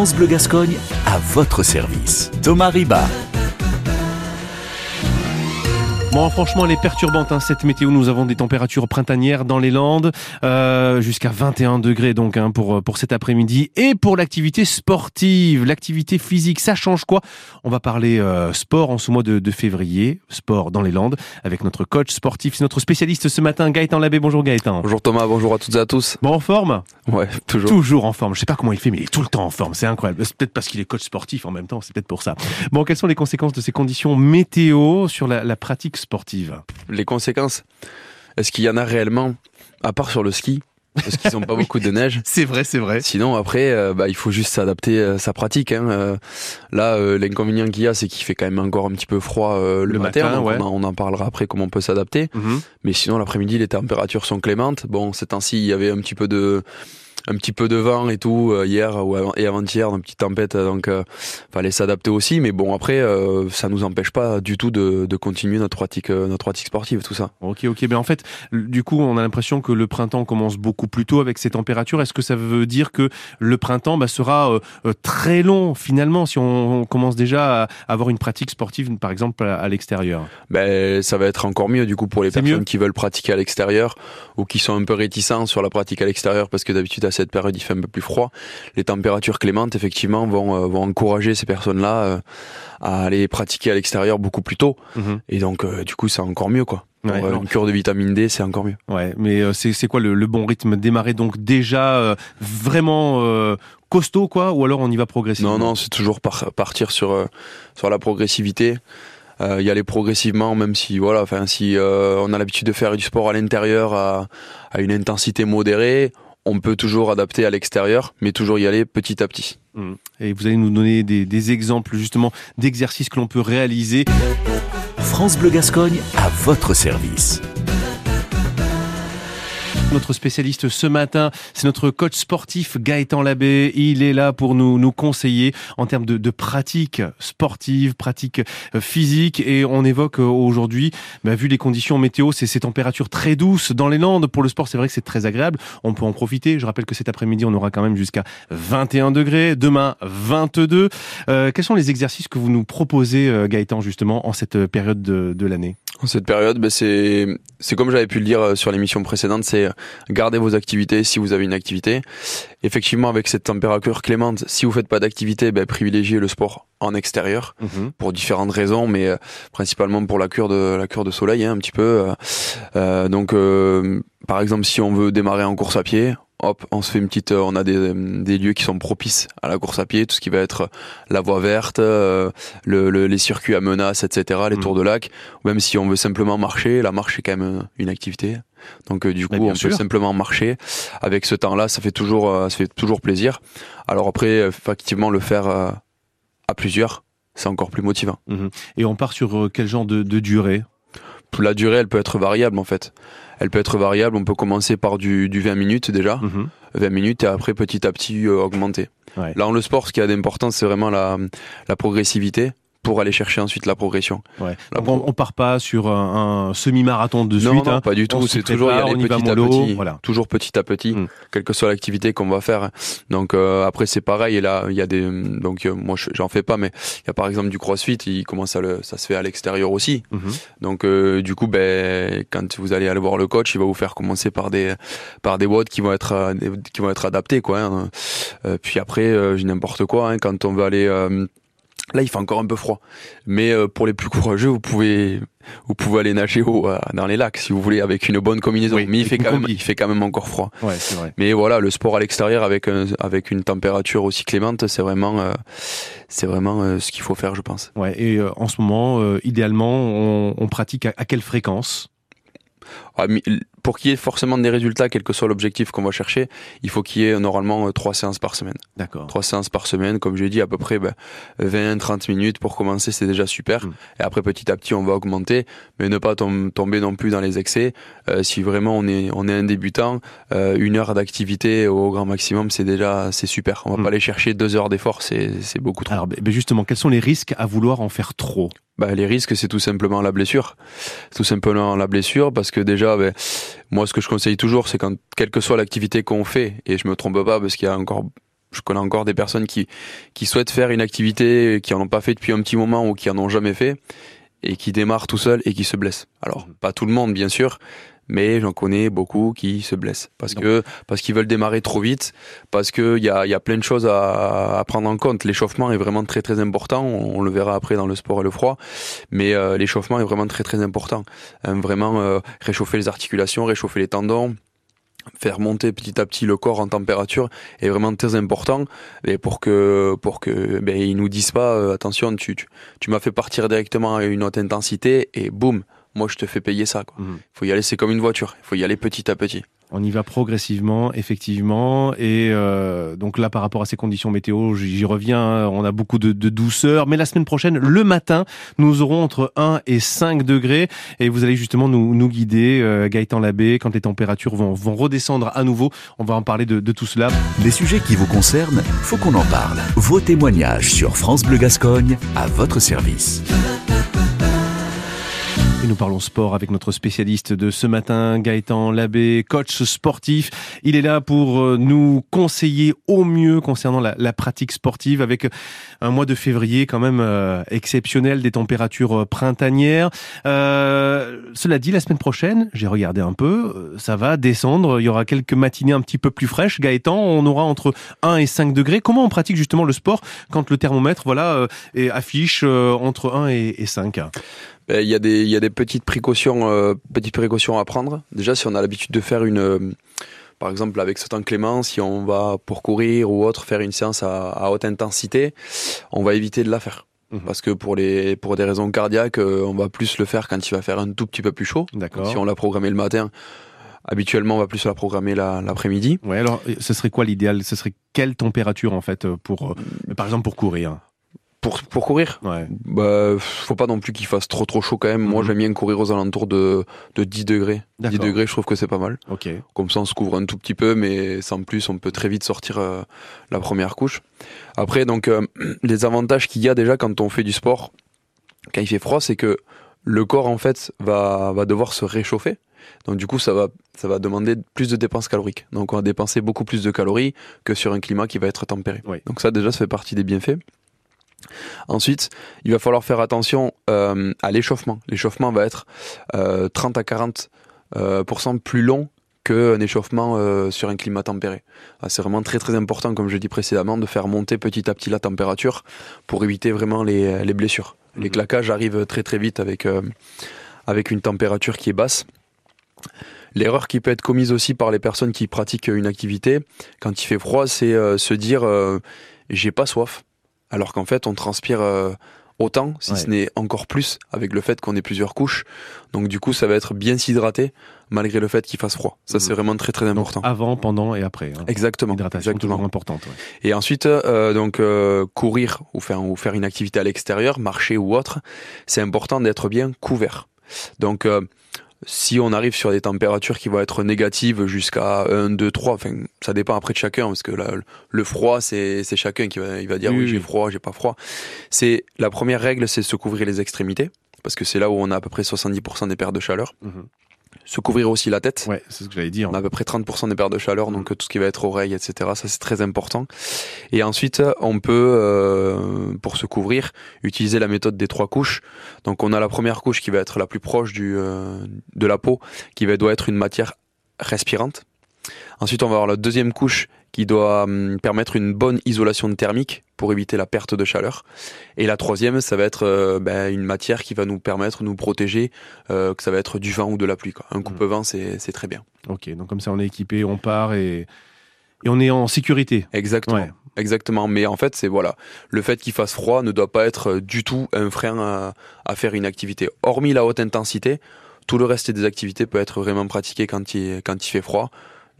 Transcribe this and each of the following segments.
France Bleu Gascogne à votre service. Thomas Riba. Bon, franchement, elle est perturbante, hein, cette météo. Nous avons des températures printanières dans les Landes, euh, jusqu'à 21 degrés donc hein, pour, pour cet après-midi. Et pour l'activité sportive, l'activité physique, ça change quoi? On va parler euh, sport en ce mois de, de, février, sport dans les Landes, avec notre coach sportif, c'est notre spécialiste ce matin, Gaëtan Labbé. Bonjour Gaëtan. Bonjour Thomas, bonjour à toutes et à tous. Bon, en forme? Ouais, toujours. Toujours en forme. Je sais pas comment il fait, mais il est tout le temps en forme. C'est incroyable. C'est peut-être parce qu'il est coach sportif en même temps, c'est peut-être pour ça. Bon, quelles sont les conséquences de ces conditions météo sur la, la pratique sportive Les conséquences, est-ce qu'il y en a réellement, à part sur le ski? Parce qu'ils n'ont pas beaucoup de neige. C'est vrai, c'est vrai. Sinon, après, euh, bah, il faut juste s'adapter à sa pratique. Hein. Euh, là, euh, l'inconvénient qu'il y a, c'est qu'il fait quand même encore un petit peu froid le, le, matin. matin ouais. on, en, on, en, parlera après comment on peut s'adapter. Mm -hmm. Mais sinon, l'après-midi, les températures sont clémentes. Bon, ces temps-ci, il y avait un petit peu de un petit peu de vent et tout euh, hier et avant-hier une petite tempête donc euh, fallait s'adapter aussi. Mais bon après euh, ça nous empêche pas du tout de, de continuer notre pratique euh, notre pratique sportive tout ça. Ok ok. Mais en fait du coup on a l'impression que le printemps commence beaucoup plus tôt avec ces températures. Est-ce que ça veut dire que le printemps bah, sera euh, très long finalement si on, on, commence déjà à avoir une pratique sportive par exemple à, à l'extérieur? Ben ça va être encore mieux du coup pour les personnes qui veulent pratiquer à l'extérieur ou qui sont un peu réticents sur la pratique à l'extérieur parce que d'habitude à cette période il fait un peu plus froid. Les températures clémentes effectivement vont, euh, vont encourager ces personnes-là euh, à aller pratiquer à l'extérieur beaucoup plus tôt. Mhm. Et donc euh, du coup c'est encore mieux quoi. Ouais, une cure de vitamine D c'est encore mieux. Ouais, mais c'est quoi le, le bon rythme Démarrer donc déjà euh, vraiment euh, costaud quoi, ou alors on y va progressivement? Non non c'est toujours par, partir sur euh, sur la progressivité. Euh, y aller progressivement, même si voilà, enfin si on a l'habitude de faire du sport à l'intérieur à, à une intensité modérée, on peut toujours adapter à l'extérieur, mais toujours y aller petit à petit. Mmh. Et vous allez nous donner des, des exemples justement d'exercices que l'on peut réaliser. France Bleu Gascogne à votre service. Notre spécialiste ce matin, c'est notre coach sportif Gaëtan Labbé. Il est là pour nous, nous conseiller en termes de, de pratique sportive, pratique euh, physique. Et on évoque euh, aujourd'hui, bah, vu les conditions météo, c'est ces températures très douces dans les Landes. Pour le sport, c'est vrai que c'est très agréable. On peut en profiter. Je rappelle que cet après-midi, on aura quand même jusqu'à 21 degrés. Demain, 22. Euh, quels sont les exercices que vous nous proposez, euh, Gaëtan, justement, en cette période de, de l'année? En cette période, ben c'est c'est comme j'avais pu le dire euh, sur l'émission précédente, c'est garder vos activités si vous avez une activité. Effectivement, avec cette température clémente, si vous faites pas d'activité, ben, privilégiez le sport en extérieur mm -hmm. pour différentes raisons, mais euh, principalement pour la cure de la cure de soleil, hein, un petit peu. Euh, donc, euh, par exemple, si on veut démarrer en course à pied, hop, on se fait une petite, on a des, des lieux qui sont propices à la course à pied, tout ce qui va être la voie verte, euh, le, le, les circuits à menaces, etc., les mmh. tours de lac. Ou même si on veut simplement marcher, la marche est quand même une activité. Donc euh, du coup, on sûr. peut simplement marcher. Avec ce temps-là, ça fait toujours, euh, ça fait toujours plaisir. Alors après, effectivement, le faire euh, à plusieurs, c'est encore plus motivant. Mmh. Et on part sur euh, quel genre de, de durée? La durée, elle peut être variable en fait. Elle peut être variable. On peut commencer par du, du 20 minutes déjà, Mmh. mm -hmm. 20 minutes et après petit à petit euh, augmenter. Ouais. Là, en le sport, ce qui a d'important, c'est vraiment la, la progressivité pour aller chercher ensuite la progression. Ouais. On, on, part pas sur un, un semi-marathon de non, suite. Non, hein. pas du tout. C'est toujours y aller petit à mollo, petit. Voilà. Toujours petit à petit, mm. quelle que soit l'activité qu'on va faire. Donc euh, après c'est pareil. Et là il y a des donc euh, moi j'en fais pas, mais il y a par exemple du CrossFit. Il commence à le ça se fait à l'extérieur aussi. Mm -hmm. Donc euh, du coup ben quand vous allez aller voir le coach, il va vous faire commencer par des par des WOD qui vont être euh, qui vont être adaptés quoi. Hein. Euh, puis après n'importe quoi hein, quand on va aller Là, il fait encore un peu froid. Mais euh, pour les plus courageux, vous pouvez, vous pouvez aller nager haut euh, dans les lacs si vous voulez avec une bonne combinaison. Oui, Mais il fait quand même, il fait quand même encore froid. Ouais, c'est vrai. Mais voilà, le sport à l'extérieur avec un, avec une température aussi clémente, c'est vraiment, euh, c'est vraiment euh, ce qu'il faut faire, je pense. Ouais. Et euh, en ce moment, idéalement, on, on pratique à, à quelle fréquence? Ah, pour qu'il y ait forcément des résultats, quel que soit l'objectif qu'on va chercher, il faut qu'il y ait normalement trois séances par semaine. D'accord. Trois séances par semaine, comme j'ai dit, à peu près ben, 20-30 minutes pour commencer, c'est déjà super. Mm. Et après, petit à petit, on va augmenter, mais ne pas tom tomber non plus dans les excès. Euh, si vraiment on est, on est un débutant, euh, une heure d'activité au grand maximum, c'est déjà c'est super. On va Mm. pas aller chercher deux heures d'effort, c'est beaucoup trop. Alors, ben justement, quels sont les risques à vouloir en faire trop? Bah, les risques, c'est tout simplement la blessure. Tout simplement la blessure, parce que déjà, ben, moi, ce que je conseille toujours, c'est quelle que soit l'activité qu'on fait, et je me trompe pas, parce qu'il y a encore je connais encore des personnes qui, qui souhaitent faire une activité, qui en ont pas fait depuis un petit moment ou qui en ont jamais fait, et qui démarrent tout seul et qui se blessent. Alors, pas tout le monde, bien sûr, mais j'en connais beaucoup qui se blessent parce que parce qu'ils veulent démarrer trop vite, parce que il y a, y a plein de choses à, à prendre en compte. L'échauffement est vraiment très très important. On, le verra après dans le sport et le froid, mais euh, l'échauffement est vraiment très très important. Euh, vraiment euh, réchauffer les articulations, réchauffer les tendons, faire monter petit à petit le corps en température est vraiment très important et pour que pour que ben ils nous disent pas euh, attention tu tu, tu m'as fait partir directement à une haute intensité et boum moi je te fais payer ça quoi. Mhm. Faut y aller c'est comme une voiture, il faut y aller petit à petit. On y va progressivement, effectivement. Et euh, donc là, par rapport à ces conditions météo, j'y reviens, hein, on a beaucoup de, douceur. Mais la semaine prochaine, le matin, nous aurons entre 1 et 5 degrés. Et vous allez justement nous, nous guider, euh, Gaëtan Labbé, quand les températures vont, vont redescendre à nouveau. On va en parler de, de tout cela. Les sujets qui vous concernent, faut qu'on en parle. Vos témoignages sur France Bleu Gascogne, à votre service. Nous parlons sport avec notre spécialiste de ce matin, Gaëtan Labbé, coach sportif. Il est là pour euh, nous conseiller au mieux concernant la, pratique sportive avec un mois de février quand même euh, exceptionnel, des températures euh, printanières. cela dit, la semaine prochaine, j'ai regardé un peu, ça va descendre. Il y aura quelques matinées un petit peu plus fraîches. Gaëtan, on aura entre 1 et 5 degrés. Comment on pratique justement le sport quand le thermomètre voilà, affiche entre 1 et, et 5 ben, il y a des, il y a des petites précautions, euh, petites précautions à prendre. Déjà, si on a l'habitude de faire une, euh, par exemple avec ce temps clément, si on va pour courir ou autre faire une séance à, haute intensité, on va éviter de la faire. Mhm. Parce que pour les pour des raisons cardiaques, euh, on va plus le faire quand il va faire un tout petit peu plus chaud. D'accord. Si on l'a programmé le matin, habituellement on va plus la programmer l'après-midi. ouais, alors ce serait quoi l'idéal? Ce serait quelle température en fait pour par exemple pour courir? Pour, pour courir ouais. bah, Faut pas non plus qu'il fasse trop trop chaud quand même. Moi mhm. j'aime bien courir aux alentours de, de 10 degrés. 10 degrés je trouve que c'est pas mal. Ok. Comme ça on se couvre un tout petit peu mais sans plus on peut très vite sortir euh, la première couche. Après donc euh, les avantages qu'il y a déjà quand on fait du sport, quand il fait froid, c'est que le corps en fait va, va devoir se réchauffer. Donc du coup, ça va, ça va demander plus de dépenses caloriques. Donc on va dépenser beaucoup plus de calories que sur un climat qui va être tempéré. Donc ça déjà, ça fait partie des bienfaits. Ensuite, il va falloir faire attention euh, à l'échauffement. L'échauffement va être euh, 30 à 40% euh, plus long qu'un échauffement euh, sur un climat tempéré. Ah, c'est vraiment très très important, comme je l'ai dit précédemment, de faire monter petit à petit la température pour éviter vraiment les, les blessures. Les mhm. claquages arrivent très très vite avec, avec une température qui est basse. L'erreur qui peut être commise aussi par les personnes qui pratiquent une activité quand il fait froid, c'est se dire j'ai pas soif alors qu'en fait on transpire euh, autant, si ce n'est encore plus, avec le fait qu'on ait plusieurs couches. Donc du coup, ça va être bien s'hydrater malgré le fait qu'il fasse froid. Ça, c'est mhm. vraiment très très important. avant, pendant et après. Hein. Exactement. L'hydratation toujours importante. Et ensuite, euh, donc euh, courir ou faire ou faire une activité à l'extérieur, marcher ou autre, c'est important d'être bien couvert. Donc si on arrive sur des températures qui vont être négatives jusqu'à 1, 2, 3, enfin, ça dépend après de chacun, parce que là, le froid, c'est, chacun qui va, il va dire oui, j'ai froid, j'ai pas froid. C'est, la première règle, c'est se couvrir les extrémités, parce que c'est là où on a à peu près 70% des pertes de chaleur. Mhm se couvrir aussi la tête. Ouais, c'est ce que j'allais dire. On a à peu près 30% des pertes de chaleur, donc mm. tout ce qui va être oreille, etc. Ça c'est très important. Et ensuite, on peut, euh, pour se couvrir, utiliser la méthode des trois couches. Donc on a la première couche qui va être la plus proche du, euh, de la peau, qui va, doit être une matière respirante. Ensuite, on va avoir la deuxième couche qui doit hum, permettre une bonne isolation thermique pour éviter la perte de chaleur. Et la troisième, ça va être euh, ben, une matière qui va nous permettre, nous protéger, euh, que ça va être du vent ou de la pluie. Quoi. Un coupe-vent, c'est très bien. Ok, donc comme ça on est équipé, on part et, et on est en sécurité. Exactement. Exactement, mais en fait, c'est voilà, le fait qu'il fasse froid ne doit pas être du tout un frein à, à faire une activité. Hormis la haute intensité, tout le reste des activités peut être vraiment pratiqué quand il, quand il fait froid.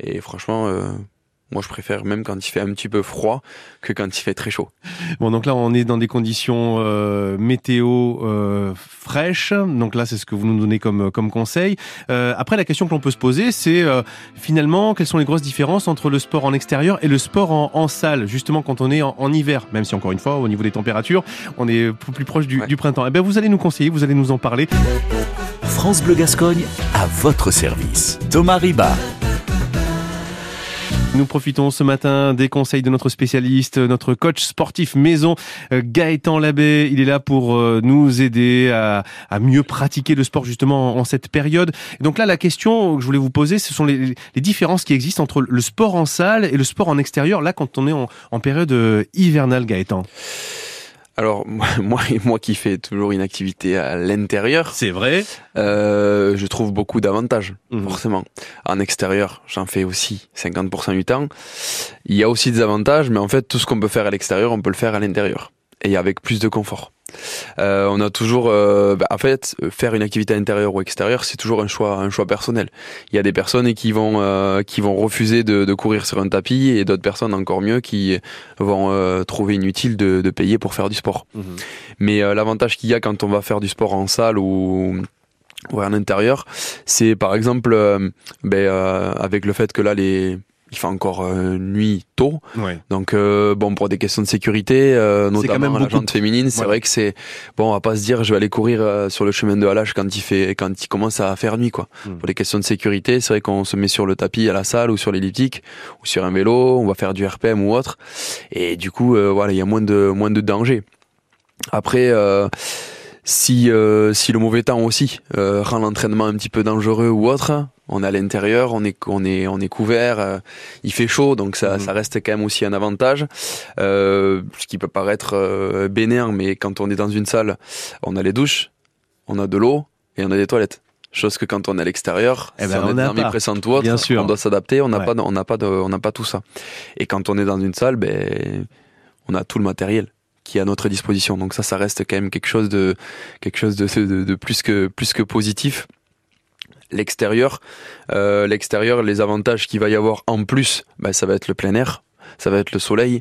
Et franchement, euh, moi, je préfère même quand il fait un petit peu froid que quand il fait très chaud. Bon, donc là, on est dans des conditions euh, météo euh, fraîches. Donc là, c'est ce que vous nous donnez comme comme conseil. Euh, après, la question que l'on peut se poser, c'est euh, finalement quelles sont les grosses différences entre le sport en extérieur et le sport en, en salle, justement quand on est en, en, hiver? Même si encore une fois, au niveau des températures, on est plus proche du, du printemps. Eh bien, vous allez nous conseiller, vous allez nous en parler. France Bleu Gascogne à votre service. Thomas Riba. Nous profitons ce matin des conseils de notre spécialiste, notre coach sportif maison, euh, Gaëtan Labbé. Il est là pour euh, nous aider à, mieux pratiquer le sport justement en cette période. donc là, la question que je voulais vous poser, ce sont les, différences qui existent entre le sport en salle et le sport en extérieur, là quand on est en, en période euh, hivernale, Gaëtan. Alors moi, moi qui fais toujours une activité à l'intérieur, c'est vrai. Euh, je trouve beaucoup d'avantages mhm. forcément. En extérieur, j'en fais aussi 50% du temps. Il y a aussi des avantages, mais en fait tout ce qu'on peut faire à l'extérieur, on peut le faire à l'intérieur et avec plus de confort. Euh, on a toujours, euh, bah, en fait, faire une activité intérieure ou extérieure, c'est toujours un choix, un choix personnel. Il y a des personnes qui vont, euh, qui vont refuser de, de, courir sur un tapis, et d'autres personnes encore mieux qui vont trouver inutile de, de, payer pour faire du sport. Mhm. Mais l'avantage qu'il y a quand on va faire du sport en salle ou ou en intérieur, c'est par exemple, ben, avec le fait que là les il fait encore euh, nuit tôt. Donc euh, bon pour des questions de sécurité, euh, notamment à la jante féminine, c'est vrai que c'est bon, on va pas se dire je vais aller courir sur le chemin de Halage quand il fait quand il commence à faire nuit quoi. Hmm. Pour des questions de sécurité, c'est vrai qu'on se met sur le tapis à la salle ou sur l'elliptique ou sur un vélo, on va faire du RPM ou autre et du coup voilà, il y a moins de moins de danger. Après si si le mauvais temps aussi rend l'entraînement un petit peu dangereux ou autre, on est à l'intérieur, on est on est on est couvert, euh, il fait chaud, donc ça, mhm. ça reste quand même aussi un avantage. Euh, ce qui peut paraître euh, bénin, mais quand on est dans une salle, on a les douches, on a de l'eau et on a des toilettes. Chose que quand on est à l'extérieur, eh ben, on, est ou Bien sûr. on doit s'adapter, on n'a pas, on n'a pas, de, on n'a pas tout ça. Et quand on est dans une salle, ben, on a tout le matériel qui est à notre disposition. Donc ça, ça reste quand même quelque chose de, quelque chose de, de, de plus que, plus que positif l'extérieur. Euh, l'extérieur, les avantages qu'il va y avoir en plus, bah, ça va être le plein air, ça va être le soleil,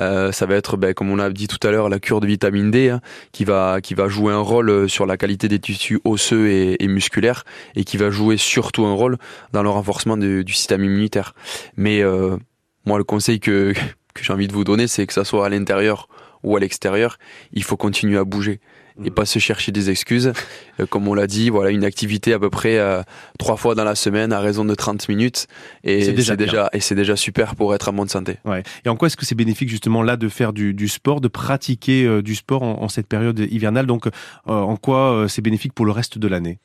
euh, ça va être, bah, comme on l'a dit tout à l'heure, la cure de vitamine D hein, qui va qui va jouer un rôle euh, sur la qualité des tissus osseux et, musculaires et qui va jouer surtout un rôle dans le renforcement du système immunitaire. Mais moi, le conseil que que j'ai envie de vous donner, c'est que ça soit à l'intérieur ou à l'extérieur, il faut continuer à bouger et pas se chercher des excuses. Euh, comme on l'a dit, voilà, une activité à peu près euh, trois fois dans la semaine à raison de 30 minutes et c'est déjà, déjà, et c'est déjà super pour être en bonne santé. Ouais. Et en quoi est-ce que c'est bénéfique justement là de faire du, du sport, de pratiquer euh, du sport en, cette période hivernale? Donc en quoi c'est bénéfique pour le reste de l'année?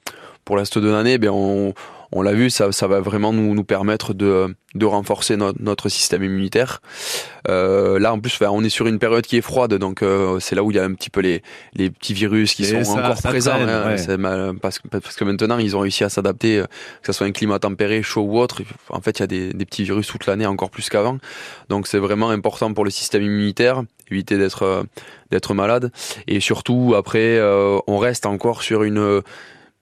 Pour le reste de l'année, ben on on l'a vu, ça, ça va vraiment nous, nous permettre de, de renforcer notre système immunitaire. Euh, là, en plus, on est sur une période qui est froide, donc euh, c'est là où il y a un petit peu les, les petits virus qui sont encore présents. Hein, parce, que, parce que maintenant, ils ont réussi à s'adapter, euh, que ce soit un climat tempéré, chaud ou autre. En fait, il y a des, des petits virus toute l'année, encore plus qu'avant. Donc, c'est vraiment important pour le système immunitaire, éviter d'être euh, d'être malade. Et surtout, après, on reste encore sur une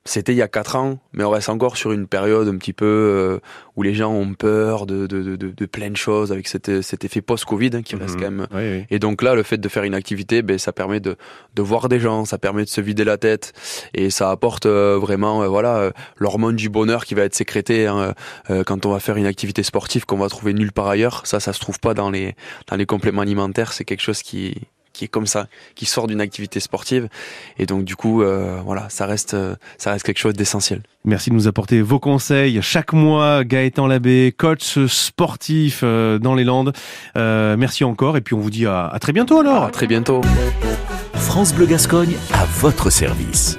c'était il y a quatre ans, mais on reste encore sur une période un petit peu euh, où les gens ont peur de, de, de, de plein de choses avec cet, cet effet post-Covid hein, qui reste mhm. quand même. Et donc là, le fait de faire une activité, ben, ça permet de, de voir des gens, ça permet de se vider la tête et ça apporte euh, vraiment euh, voilà l'hormone du bonheur qui va être sécrétée hein, quand on va faire une activité sportive qu'on va trouver nulle part ailleurs. Ça, ça se trouve pas dans les, dans les compléments alimentaires. C'est quelque chose qui qui est comme ça, qui sort d'une activité sportive. Et donc du coup, euh, voilà, ça reste, ça reste quelque chose d'essentiel. Merci de nous apporter vos conseils. Chaque mois, Gaëtan Labbé, coach sportif euh, dans les Landes. Euh, merci encore et puis on vous dit à, à très bientôt alors. À très bientôt. France Bleu Gascogne à votre service.